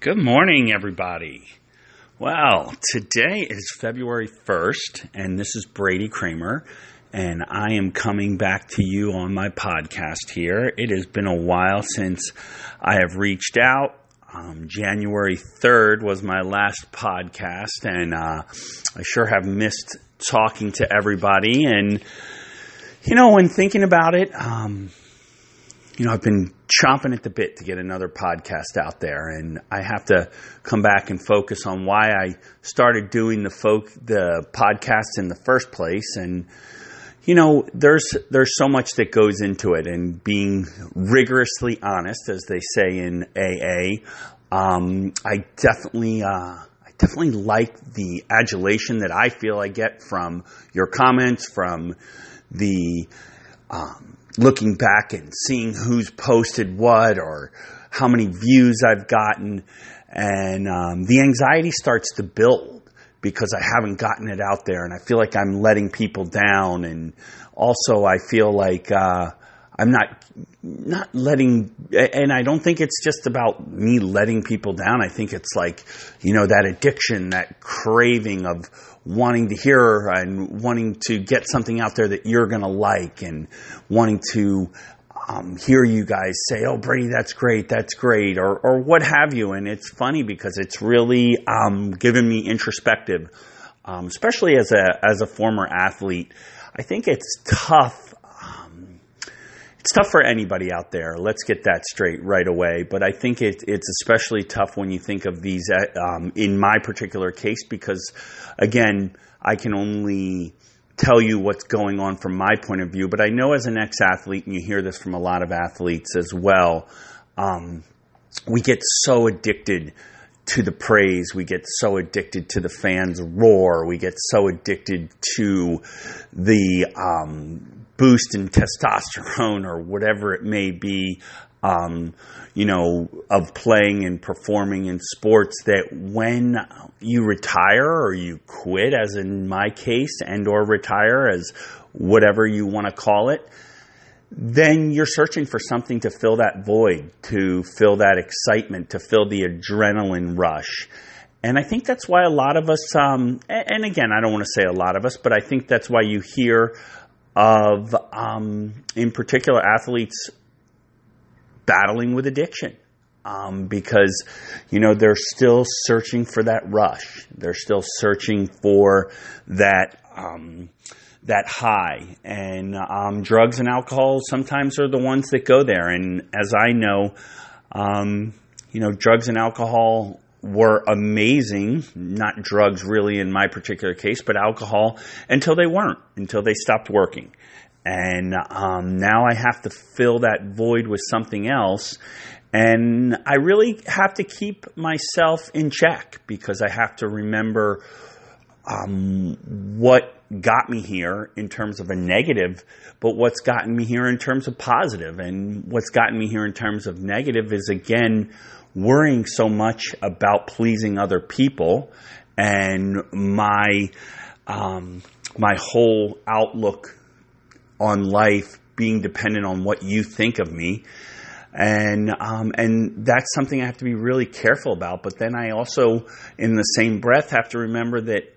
Good morning, everybody. Well, today is February 1st, and this is Brady Kramer, and I am coming back to you on my podcast here. It has been a while since I have reached out. Um, January 3rd was my last podcast, and uh, I sure have missed talking to everybody. And, you know, when thinking about it, um, you know, I've been chomping at the bit to get another podcast out there, and I have to come back and focus on why I started doing the folk the podcast in the first place. And you know, there's there's so much that goes into it, and being rigorously honest, as they say in AA, um, I definitely. Uh, I definitely like the adulation that I feel I get from your comments, from the um, looking back and seeing who's posted what or how many views I've gotten. And um, the anxiety starts to build because I haven't gotten it out there and I feel like I'm letting people down. And also, I feel like uh, I'm not not letting and I don't think it's just about me letting people down. I think it's like, you know, that addiction, that craving of wanting to hear and wanting to get something out there that you're going to like and wanting to um, hear you guys say, "Oh, Brady, that's great, that's great," or or what have you. And it's funny because it's really um, given me introspective, um, especially as a as a former athlete. I think it's tough it's tough for anybody out there. Let's get that straight right away. But I think it, it's especially tough when you think of these, uh, um, in my particular case, because again, I can only tell you what's going on from my point of view. But I know as an ex athlete, and you hear this from a lot of athletes as well, um, we get so addicted to the praise. We get so addicted to the fans' roar. We get so addicted to the um, boost in testosterone or whatever it may be, um, you know, of playing and performing in sports that when you retire or you quit, as in my case, and or retire as whatever you want to call it, then you're searching for something to fill that void, to fill that excitement, to fill the adrenaline rush. And I think that's why a lot of us, um, and again, I don't want to say a lot of us, but I think that's why you hear of, um, in particular, athletes battling with addiction. Um, because, you know, they're still searching for that rush. They're still searching for that, um, that high. And um, drugs and alcohol sometimes are the ones that go there. And as I know, um, you know, drugs and alcohol were amazing, not drugs really in my particular case, but alcohol until they weren't, until they stopped working. And um, now I have to fill that void with something else. And I really have to keep myself in check because I have to remember um, what got me here in terms of a negative, but what's gotten me here in terms of positive. And what's gotten me here in terms of negative is again, worrying so much about pleasing other people and my um, my whole outlook on life being dependent on what you think of me and um, and that's something I have to be really careful about. But then I also, in the same breath, have to remember that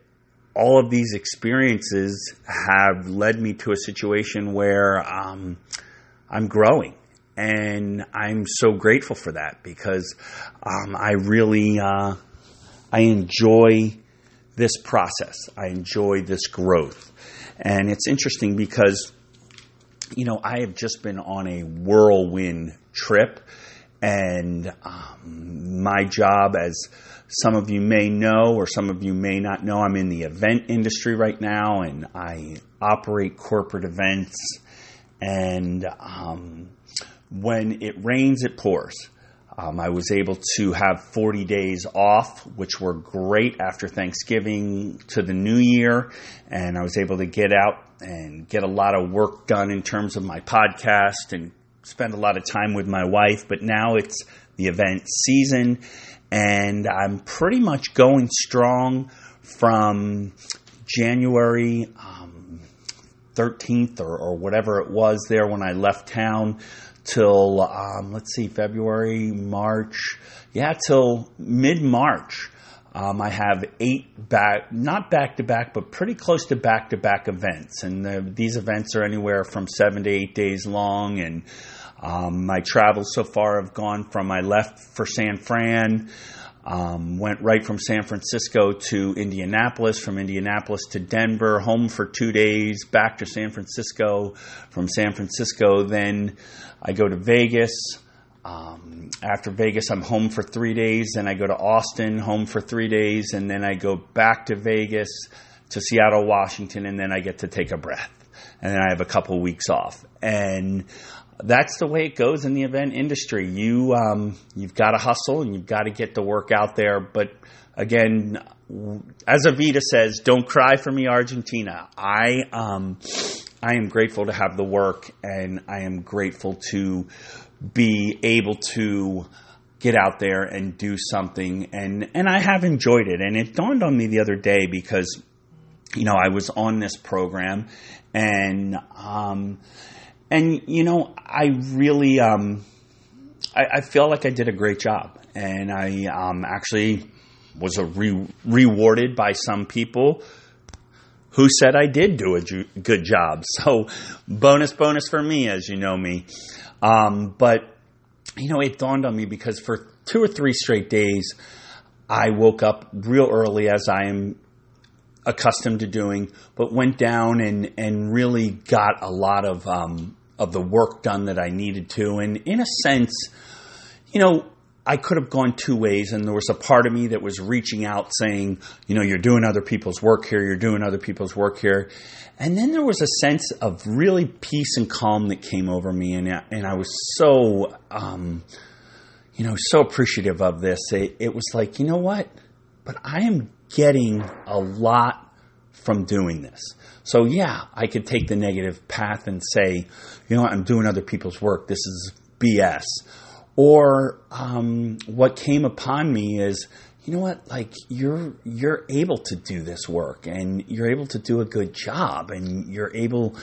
all of these experiences have led me to a situation where um, I'm growing and I'm so grateful for that because um, I really uh, I enjoy this process. I enjoy this growth, and it's interesting because you know I have just been on a whirlwind trip, and um, my job, as some of you may know or some of you may not know, I'm in the event industry right now, and I operate corporate events. And um, when it rains, it pours. Um, I was able to have 40 days off, which were great after Thanksgiving to the new year. And I was able to get out and get a lot of work done in terms of my podcast and spend a lot of time with my wife. But now it's the event season, and I'm pretty much going strong from January um, 13th or, or whatever it was there when I left town till um, let's see, February, March, yeah, till mid March. Um, I have eight back, not back to back, but pretty close to back to back events. And the, these events are anywhere from seven to eight days long. And um, my travels so far have gone from I left for San Fran, um, went right from San Francisco to Indianapolis, from Indianapolis to Denver, home for two days, back to San Francisco. From San Francisco, then I go to Vegas. Um, after Vegas, I'm home for three days. Then I go to Austin, home for three days, and then I go back to Vegas to Seattle, Washington, and then I get to take a breath. And then I have a couple weeks off. And that's the way it goes in the event industry. You um, you've got to hustle and you've got to get the work out there. But again, as Evita says, "Don't cry for me, Argentina." I um, I am grateful to have the work, and I am grateful to be able to get out there and do something and and I have enjoyed it and it dawned on me the other day because you know I was on this program and um and you know I really um I, I feel like I did a great job and I um actually was re- rewarded by some people who said I did do a ju- good job. So bonus bonus for me as you know me. Um, but, you know, it dawned on me because for two or three straight days, I woke up real early as I am accustomed to doing, but went down and, and really got a lot of, um, of the work done that I needed to. And in a sense, you know, I could have gone two ways, and there was a part of me that was reaching out saying, you know, you're doing other people's work here, you're doing other people's work here. And then there was a sense of really peace and calm that came over me, and, and I was so, um, you know, so appreciative of this. It, it was like, you know what? But I am getting a lot from doing this. So, yeah, I could take the negative path and say, you know what, I'm doing other people's work. This is BS or um, what came upon me is, you know what, like you're you're able to do this work and you're able to do a good job and you're able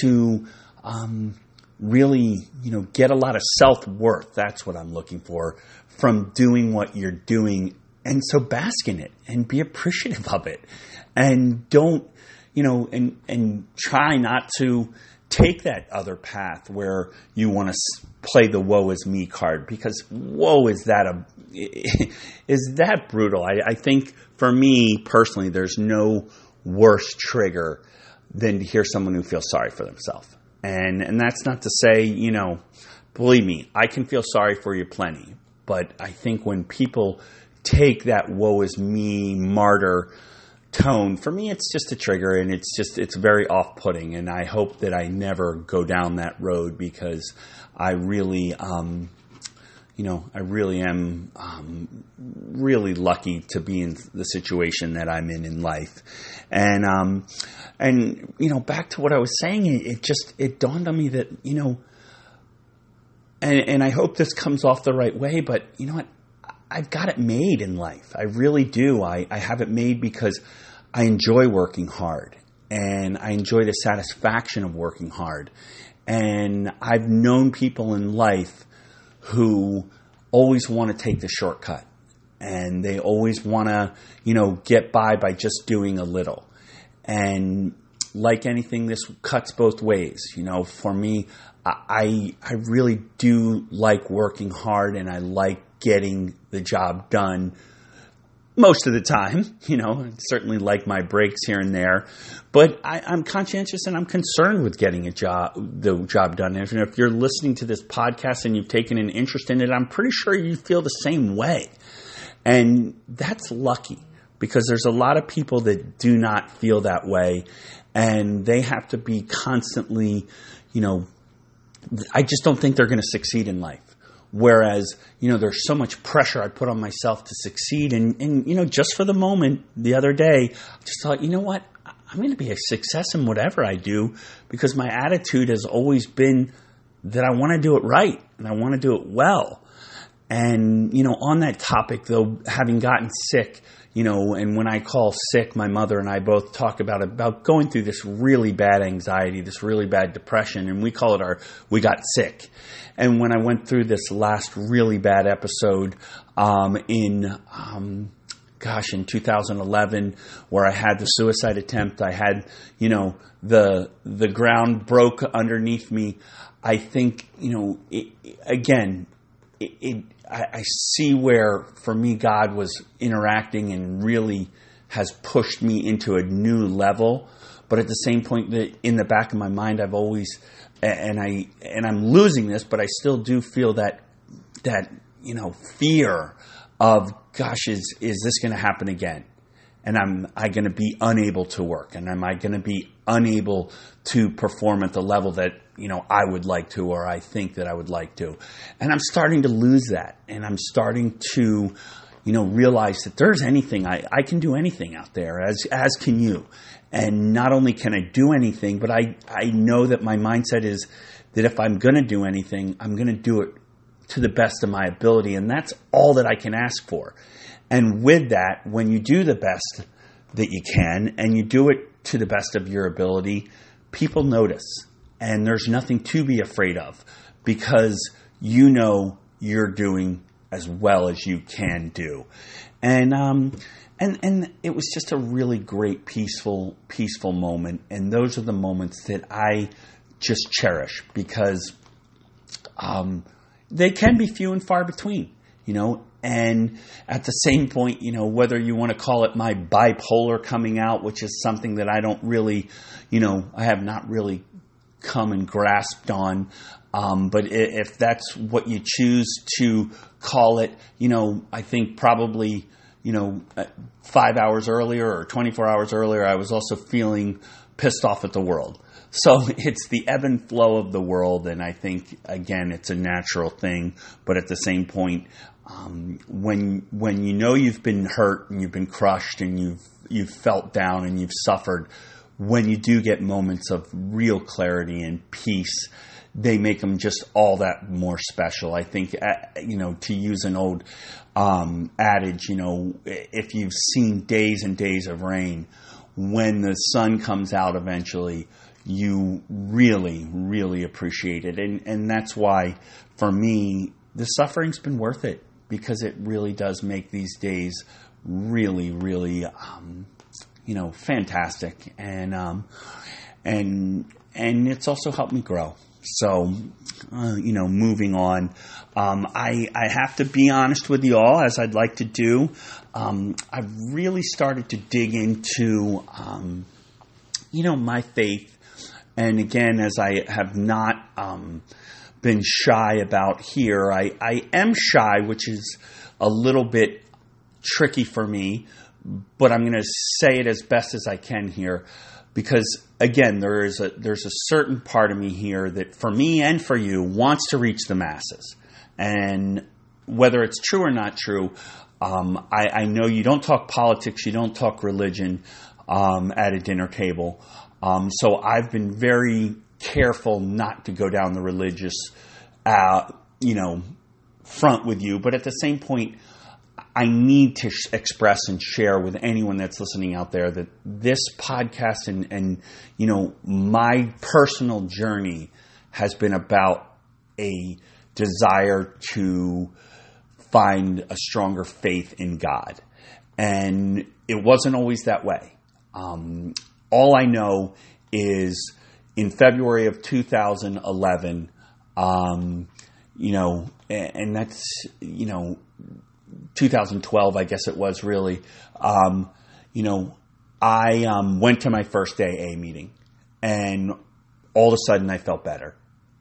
to um, really, you know, get a lot of self worth. That's what I'm looking for from doing what you're doing. And so bask in it and be appreciative of it. And don't, you know, and, and try not to take that other path where you want to play the woe is me card because woe is that a is that brutal I, I think for me personally there's no worse trigger than to hear someone who feels sorry for themselves and and that's not to say you know believe me i can feel sorry for you plenty but i think when people take that woe is me martyr tone. For me it's just a trigger and it's just it's very off-putting and i hope that i never go down that road because i really um, you know i really am um, really lucky to be in the situation that i'm in in life. And um, and you know back to what i was saying it, it just it dawned on me that you know and, and i hope this comes off the right way but you know what I've got it made in life. I really do. I, I have it made because I enjoy working hard and I enjoy the satisfaction of working hard. And I've known people in life who always want to take the shortcut and they always want to, you know, get by by just doing a little. And like anything, this cuts both ways. You know, for me, I, I really do like working hard and I like getting the job done most of the time. You know, certainly like my breaks here and there, but I, am conscientious and I'm concerned with getting a job, the job done. And if you're listening to this podcast and you've taken an interest in it, I'm pretty sure you feel the same way. And that's lucky because there's a lot of people that do not feel that way and they have to be constantly, you know, I just don't think they're going to succeed in life. Whereas, you know, there's so much pressure I put on myself to succeed. And, and, you know, just for the moment, the other day, I just thought, you know what? I'm going to be a success in whatever I do because my attitude has always been that I want to do it right and I want to do it well. And, you know, on that topic, though, having gotten sick, you know, and when I call sick, my mother and I both talk about about going through this really bad anxiety, this really bad depression, and we call it our we got sick. And when I went through this last really bad episode um, in um, gosh, in 2011, where I had the suicide attempt, I had, you know, the the ground broke underneath me. I think, you know, it, again, it, it I, I see where, for me, God was interacting and really has pushed me into a new level. But at the same point, in the back of my mind, I've always, and I and I'm losing this, but I still do feel that that you know fear of gosh, is is this going to happen again? And I'm I going to be unable to work? And am I going to be unable to perform at the level that you know I would like to, or I think that I would like to? And I'm starting to lose that, and I'm starting to you know realize that there's anything I, I can do anything out there as as can you and not only can I do anything but I I know that my mindset is that if I'm going to do anything I'm going to do it to the best of my ability and that's all that I can ask for and with that, when you do the best that you can and you do it to the best of your ability, people notice. And there's nothing to be afraid of because you know you're doing as well as you can do. And, um, and, and it was just a really great, peaceful, peaceful moment. And those are the moments that I just cherish because um, they can be few and far between. You know, and at the same point, you know, whether you want to call it my bipolar coming out, which is something that I don't really, you know, I have not really come and grasped on. Um, but if that's what you choose to call it, you know, I think probably, you know, uh, five hours earlier or 24 hours earlier, I was also feeling pissed off at the world. So it's the ebb and flow of the world, and I think again it's a natural thing. But at the same point, um, when when you know you've been hurt and you've been crushed and you've you've felt down and you've suffered, when you do get moments of real clarity and peace, they make them just all that more special. I think uh, you know to use an old um, adage, you know, if you've seen days and days of rain, when the sun comes out eventually, you really, really appreciate it, and and that's why for me the suffering's been worth it because it really does make these days really, really, um, you know, fantastic. And, um, and, and it's also helped me grow. So, uh, you know, moving on, um, I, I have to be honest with you all, as I'd like to do. Um, I've really started to dig into, um, you know, my faith. And again, as I have not, um, been shy about here. I, I am shy, which is a little bit tricky for me, but I'm going to say it as best as I can here because again, there is a there's a certain part of me here that for me and for you wants to reach the masses, and whether it's true or not true, um, I, I, know you don't talk politics, you don't talk religion um, at a dinner table. Um, so I've been very careful not to go down the religious, uh, you know, front with you. But at the same point, I need to sh- express and share with anyone that's listening out there that this podcast and, and, you know, my personal journey has been about a desire to find a stronger faith in God. And it wasn't always that way. Um, all I know is in February of 2011, um, you know, and, and, that's, you know, 2012, I guess it was really, um, you know, I um, went to my first AA meeting and all of a sudden I felt better.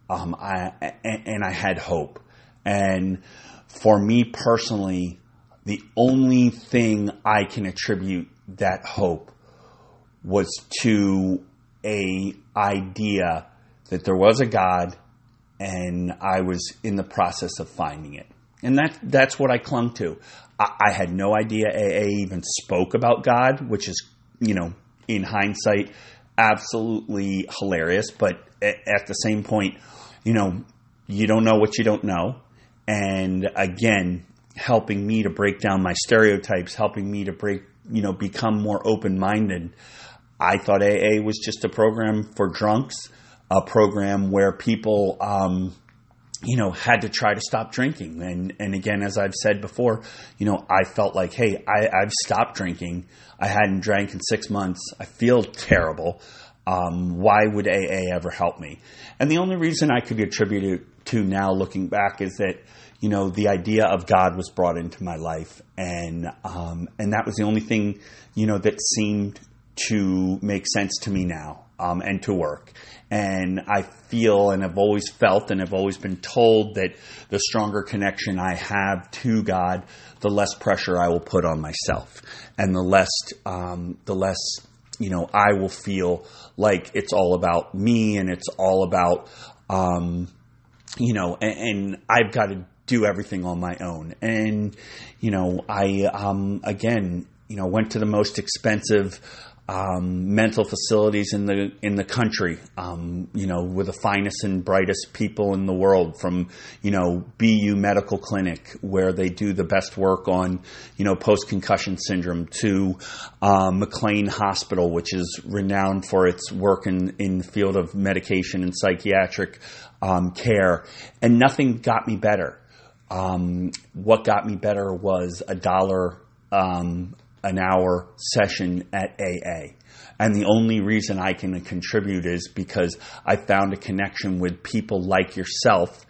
Um, I, and, and I had hope. And for me personally, the only thing I can attribute that hope was to a idea that there was a God and I was in the process of finding it. And that, that's what I clung to. I, I had no idea AA even spoke about God, which is, you know, in hindsight, absolutely hilarious. But at, at the same point, you know, you don't know what you don't know. And again, helping me to break down my stereotypes, helping me to break, you know, become more open minded. I thought AA was just a program for drunks, a program where people, um, you know, had to try to stop drinking. And, and again, as I've said before, you know, I felt like, hey, I, I've stopped drinking. I hadn't drank in six months. I feel terrible. Um, why would AA ever help me? And the only reason I could attribute it to now looking back is that, you know, the idea of God was brought into my life. And, um, and that was the only thing, you know, that seemed to make sense to me now um, and to work. And I feel and have always felt and have always been told that the stronger connection I have to God, the less pressure I will put on myself, and the less um, the less you know I will feel like it's all about me and it's all about um, you know, and, and I've got to do everything on my own. And you know, I um, again, you know, went to the most expensive um, mental facilities in the in the country. Um, you know, with the finest and brightest people in the world, from you know BU Medical Clinic, where they do the best work on you know post concussion syndrome, to um, McLean Hospital, which is renowned for its work in in the field of medication and psychiatric um, care, and nothing got me better. Um, what got me better was a dollar um, an hour session at AA. And the only reason I can contribute is because I found a connection with people like yourself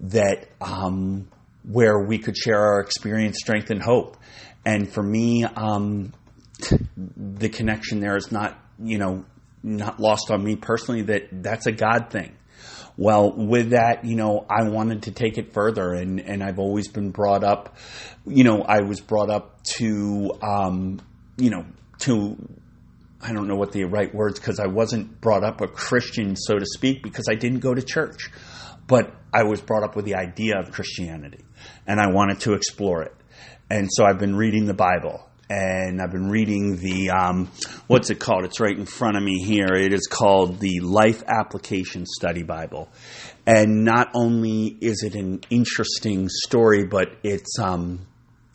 that um, where we could share our experience, strength, and hope. And for me, um, the connection there is not, you know, not lost on me personally. That that's a God thing. Well, with that, you know, I wanted to take it further, and and I've always been brought up, you know, I was brought up to, um, you know, to I don't know what the right words because I wasn't brought up a Christian, so to speak, because I didn't go to church. But I was brought up with the idea of Christianity and I wanted to explore it. And so I've been reading the Bible and I've been reading the um, what's it called? It's right in front of me here. It is called the Life Application Study Bible, and not only is it an interesting story, but it's um,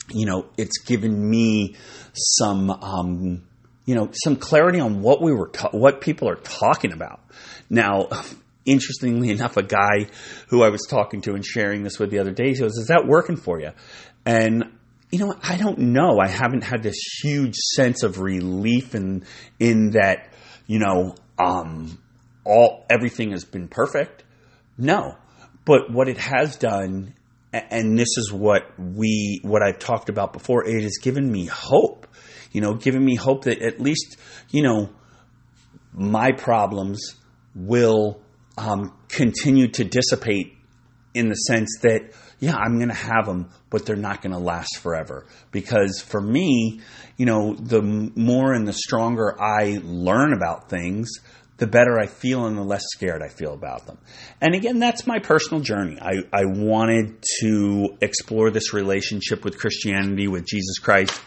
you know it's given me some um, you know some clarity on what we were ta- what people are talking about now. Interestingly enough, a guy who I was talking to and sharing this with the other day, he goes, "Is that working for you?" And you know, I don't know. I haven't had this huge sense of relief in in that, you know, um, all everything has been perfect. No, but what it has done, and this is what we what I've talked about before, it has given me hope. You know, given me hope that at least you know my problems will um, continue to dissipate in the sense that yeah, I'm going to have them, but they're not going to last forever. Because for me, you know, the more and the stronger I learn about things, the better I feel and the less scared I feel about them. And again, that's my personal journey. I, I wanted to explore this relationship with Christianity, with Jesus Christ.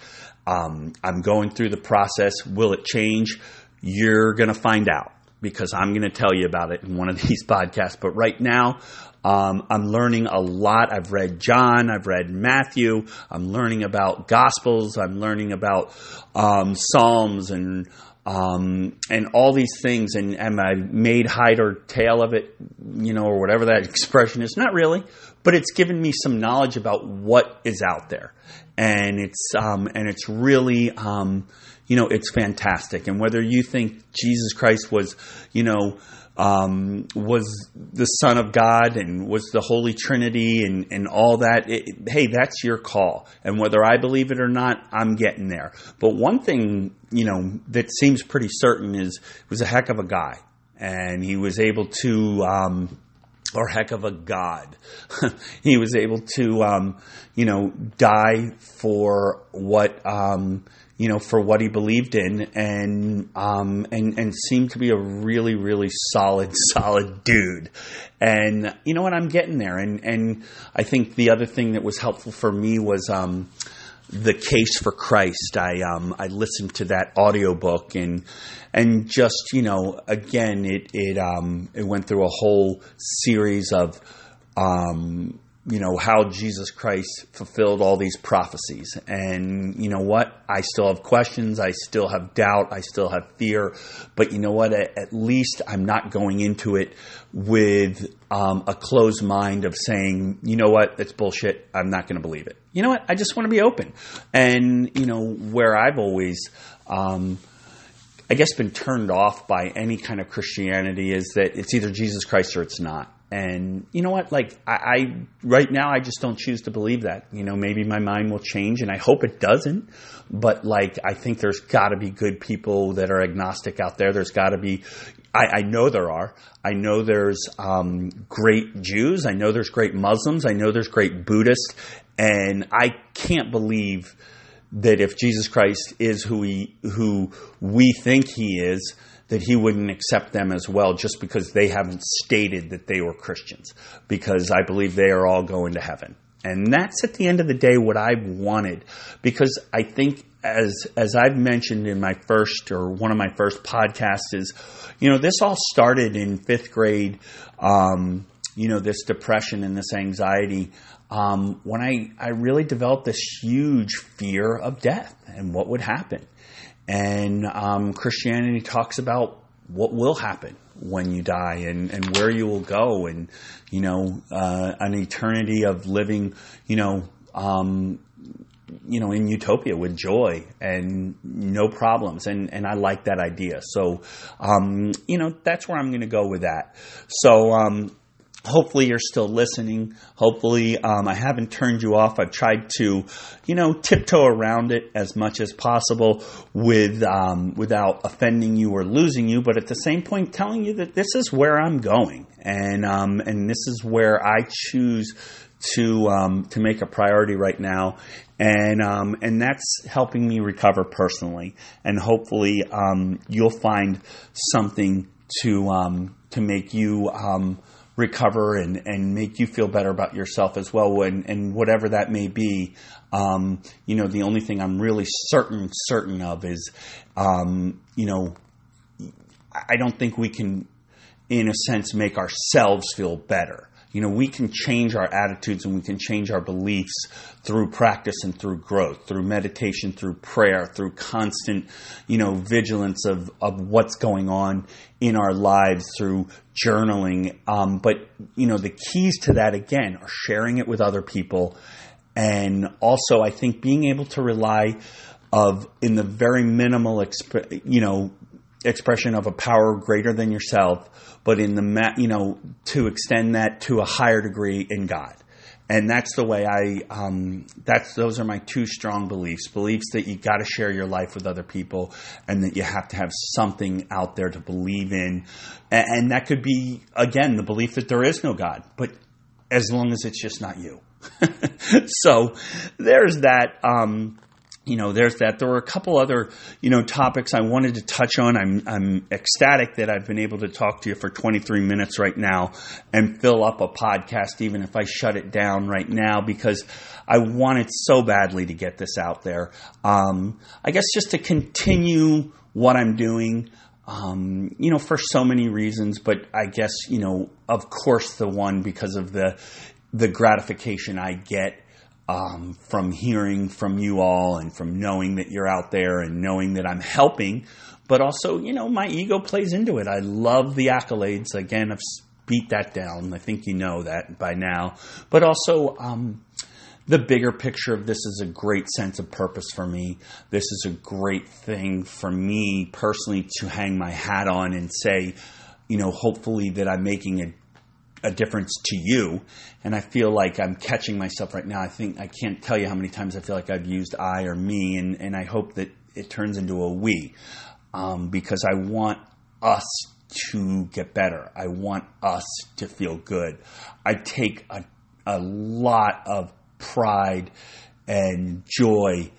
Um, I'm going through the process. Will it change? You're going to find out because I'm going to tell you about it in one of these podcasts. But right now, um, I'm learning a lot. I've read John, I've read Matthew, I'm learning about Gospels, I'm learning about um, Psalms and um, and all these things, and, and I made hide or tail of it, you know, or whatever that expression is. Not really, but it's given me some knowledge about what is out there, and it's um, and it's really um, you know it's fantastic. And whether you think Jesus Christ was, you know um, was the Son of God and was the Holy Trinity and, and all that. It, hey, that's your call. And whether I believe it or not, I'm getting there. But one thing, you know, that seems pretty certain is was a heck of a guy. And he was able to, um, or heck of a God. he was able to, um, you know, die for what, um, you know, for what he believed in, and um, and and seemed to be a really, really solid, solid dude. And you know what, I'm getting there. And and I think the other thing that was helpful for me was um, the case for Christ. I um, I listened to that audiobook and and just you know, again, it it um, it went through a whole series of um, you know, how Jesus Christ fulfilled all these prophecies. And you know what? I still have questions. I still have doubt. I still have fear. But you know what? At, at least I'm not going into it with um, a closed mind of saying, you know what? It's bullshit. I'm not going to believe it. You know what? I just want to be open. And, you know, where I've always, um, I guess, been turned off by any kind of Christianity is that it's either Jesus Christ or it's not and you know what? Like I, I, right now, I just don't choose to believe that. You know, maybe my mind will change, and I hope it doesn't. But like, I think there's got to be good people that are agnostic out there. There's got to be. I, I, know there are. I know there's um, great Jews. I know there's great Muslims. I know there's great Buddhists, and I can't believe that if Jesus Christ is who he who we think he is that he wouldn't accept them as well just because they haven't stated that they were Christians, because I believe they are all going to heaven. And that's at the end of the day what I've wanted, because I think as as I've mentioned in my first or one of my first podcasts is, you know, this all started in fifth grade. Um, you know, this depression and this anxiety. Um, when I, I really developed this huge fear of death and what would happen. And um, Christianity talks about what will happen when you die and, and where you will go and, you know, uh, an eternity of living, you know, um, you know, in utopia with joy and no problems. And, and I like that idea. So, um, you know, that's where I'm going to go with that. So, um, hopefully you're still listening. Hopefully, um, I haven't turned you off. I've tried to, you know, tiptoe around it as much as possible with um, without offending you or losing you, but at the same point, telling you that this is where I'm going, and um, and this is where I choose to um, to make a priority right now, and um, and that's helping me recover personally, and hopefully um, you'll find something to to make you recover and, and make you feel better about yourself as well. And, and whatever that may be, um, you know, the only thing I'm really certain, certain of is, um, you know, I don't think we can, in a sense, make ourselves feel better. You know, we can change our attitudes and we can change our beliefs through practice and through growth, through meditation, through prayer, through constant, you know, vigilance of, of what's going on in our lives, through journaling. Um, but, you know, the keys to that, again, are sharing it with other people. And also, I think being able to rely of in the very minimal, exp- you know, expression of a power greater than yourself, but in the you know to extend that to a higher degree in God. And that's the way I. Um, that's those are my two strong beliefs: beliefs that you got to share your life with other people, and that you have to have something out there to believe in, and, and that could be again the belief that there is no God, but as long as it's just not you. so there's that. Um, you know, there's that. There were a couple other, you know, topics I wanted to touch on. I'm, I'm ecstatic that I've been able to talk to you for 23 minutes right now and fill up a podcast, even if I shut it down right now, because I wanted so badly to get this out there. Um, I guess just to continue what I'm doing. Um, you know, for so many reasons, but I guess, you know, of course, the one because of the, the gratification I get um, from hearing from you all and from knowing that you're out there and knowing that I'm helping. But also, you know, my ego plays into it. I love the accolades. Again, I've beat that down. I think you know that by now. But also, um, the bigger picture of this is a great sense of purpose for me. This is a great thing for me personally to hang my hat on and say, you know, hopefully that I'm making a a difference to you. And I feel like I'm catching myself right now. I think I can't tell you how many times I feel like I've used I or me, and, and I hope that it turns into a we um, because I want us to get better. I want us to feel good. I take a, a lot of pride and joy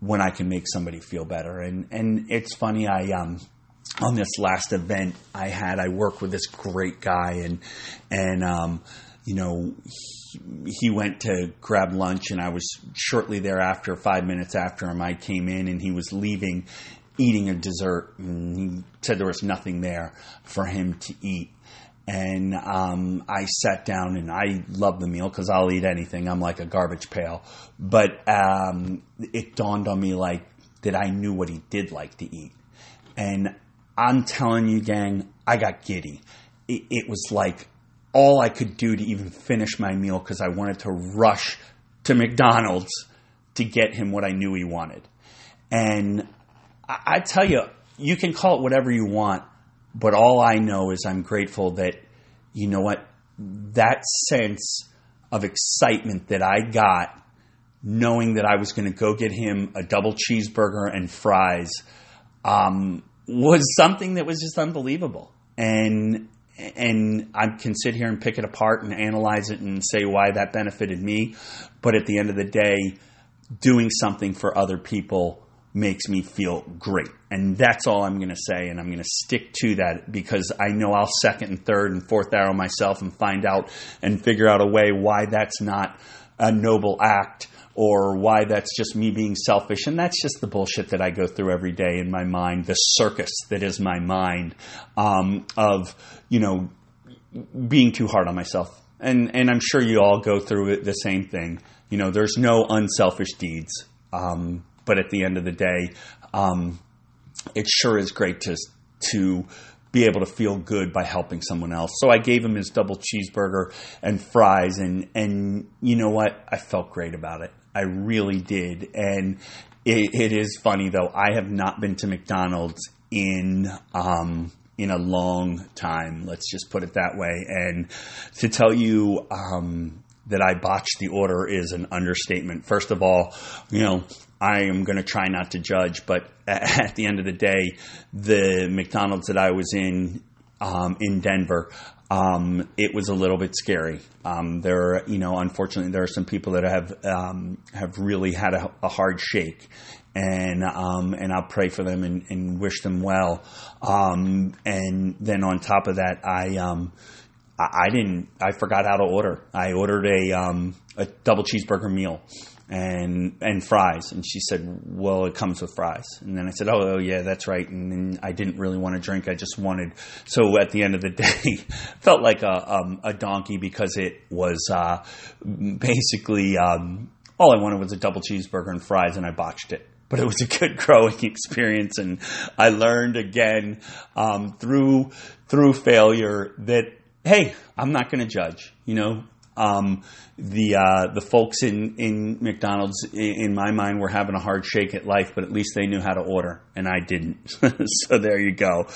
when I can make somebody feel better. And and it's funny. I um on this last event I had, I worked with this great guy, and and um, you know he, he, went to grab lunch, and I was shortly thereafter, five minutes after him, I came in, and he was leaving, eating a dessert, and he said there was nothing there for him to eat, And um, I sat down and I love the meal because I'll eat anything. I'm like a garbage pail. But um, it dawned on me like that I knew what he did like to eat. And I'm telling you, gang, I got giddy. It, it was like all I could do to even finish my meal because I wanted to rush to McDonald's to get him what I knew he wanted. And I, I tell you, you can call it whatever you want, but all I know is I'm grateful that, you know what, that sense of excitement that I got knowing that I was going to go get him a double cheeseburger and fries um, was something that was just unbelievable. And and I can sit here and pick it apart and analyze it and say why that benefited me. But at the end of the day, doing something for other people makes me feel great. And that's all I'm going to say. And I'm going to stick to that because I know I'll second and third and fourth arrow myself and find out and figure out a way why that's not a noble act or why that's just me being selfish. And that's just the bullshit that I go through every day in my mind, the circus that is my mind um, of, you know, being too hard on myself. And, and I'm sure you all go through it, the same thing. You know, there's no unselfish deeds. Um, but at the end of the day, um, it sure is great to, to be able to feel good by helping someone else. So I gave him his double cheeseburger and fries, and and you know what? I felt great about it. I really did. And it, it is funny though. I have not been to McDonald's in um, in a long time. Let's just put it that way. And to tell you um, that I botched the order is an understatement. First of all, you know, I am going to try not to judge, but at the end of the day, the McDonald's that I was in um, in Denver, um, it was a little bit scary. Um, there, you know, unfortunately, there are some people that have um, have really had a, a hard shake, and um, and I'll pray for them and, and wish them well. Um, and then on top of that, I. I didn't. I forgot how to order. I ordered a a double cheeseburger meal, and and fries. And she said, "Well, it comes with fries." And then I said, "Oh, oh yeah, that's right." And then I didn't really want to drink; I just wanted. So at the end of the day, felt like a um, a donkey because it was uh, basically um, all I wanted was a double cheeseburger and fries, and I botched it. But it was a good growing experience, and I learned again um, through through failure that hey, I'm not going to judge. You know, um, the uh, the folks in, in McDonald's, in my mind, were having a hard shake at life, but at least they knew how to order, and I didn't. so there you go.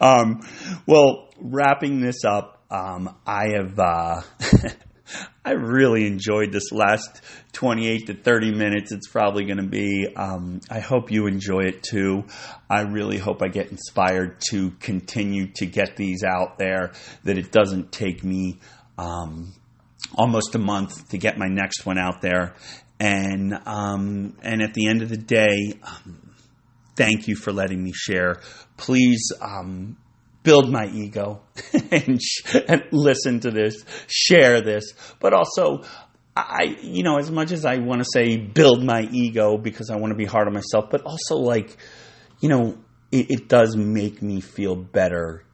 Um, well, wrapping this up, um, I have. Uh, I really enjoyed this last 28 to 30 minutes. It's probably going to be. Um, I hope you enjoy it too. I really hope I get inspired to continue to get these out there, that it doesn't take me um, almost a month to get my next one out there. And um, and at the end of the day, um, thank you for letting me share. Please um, build my ego and, sh- and listen to this, share this, but also. I, you know, as much as I want to say build my ego because I want to be hard on myself, but also like, you know, it, it does make me feel better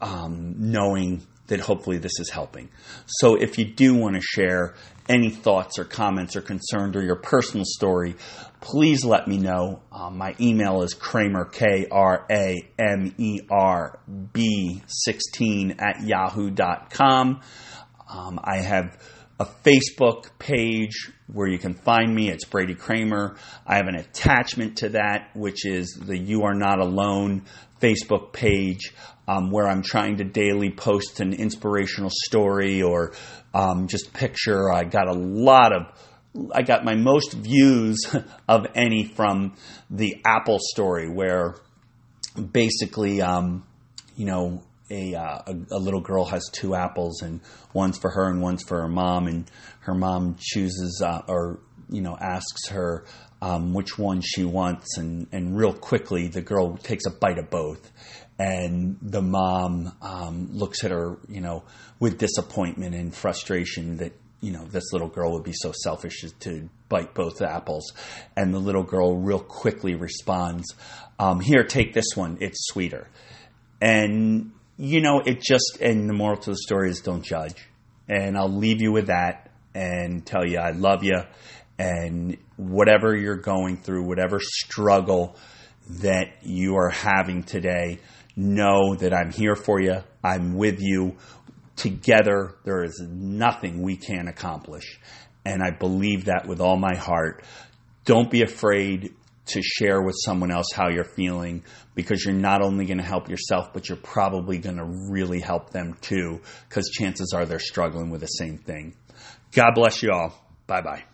um, knowing that hopefully this is helping. So if you do want to share any thoughts or comments or concerns or your personal story, please let me know. Um, my email is Kramer, K R A M E R B 16 at yahoo.com. Um, I have a Facebook page where you can find me. It's Brady Kramer. I have an attachment to that, which is the You Are Not Alone Facebook page um, where I'm trying to daily post an inspirational story or um, just picture. I got a lot of, I got my most views of any from the Apple story where basically, um, you know, a, uh, a, a little girl has two apples and one's for her and one's for her mom and her mom chooses uh, or you know asks her um, which one she wants and and real quickly the girl takes a bite of both and the mom um, looks at her, you know, with disappointment and frustration that you know this little girl would be so selfish to bite both apples, and the little girl real quickly responds, um, "Here, take this one. It's sweeter." And you know, it just, and the moral to the story is don't judge. And I'll leave you with that and tell you I love you. And whatever you're going through, whatever struggle that you are having today, know that I'm here for you. I'm with you. Together, there is nothing we can't accomplish. And I believe that with all my heart. Don't be afraid to share with someone else how you're feeling because you're not only going to help yourself, but you're probably going to really help them too because chances are they're struggling with the same thing. God bless you all. Bye bye.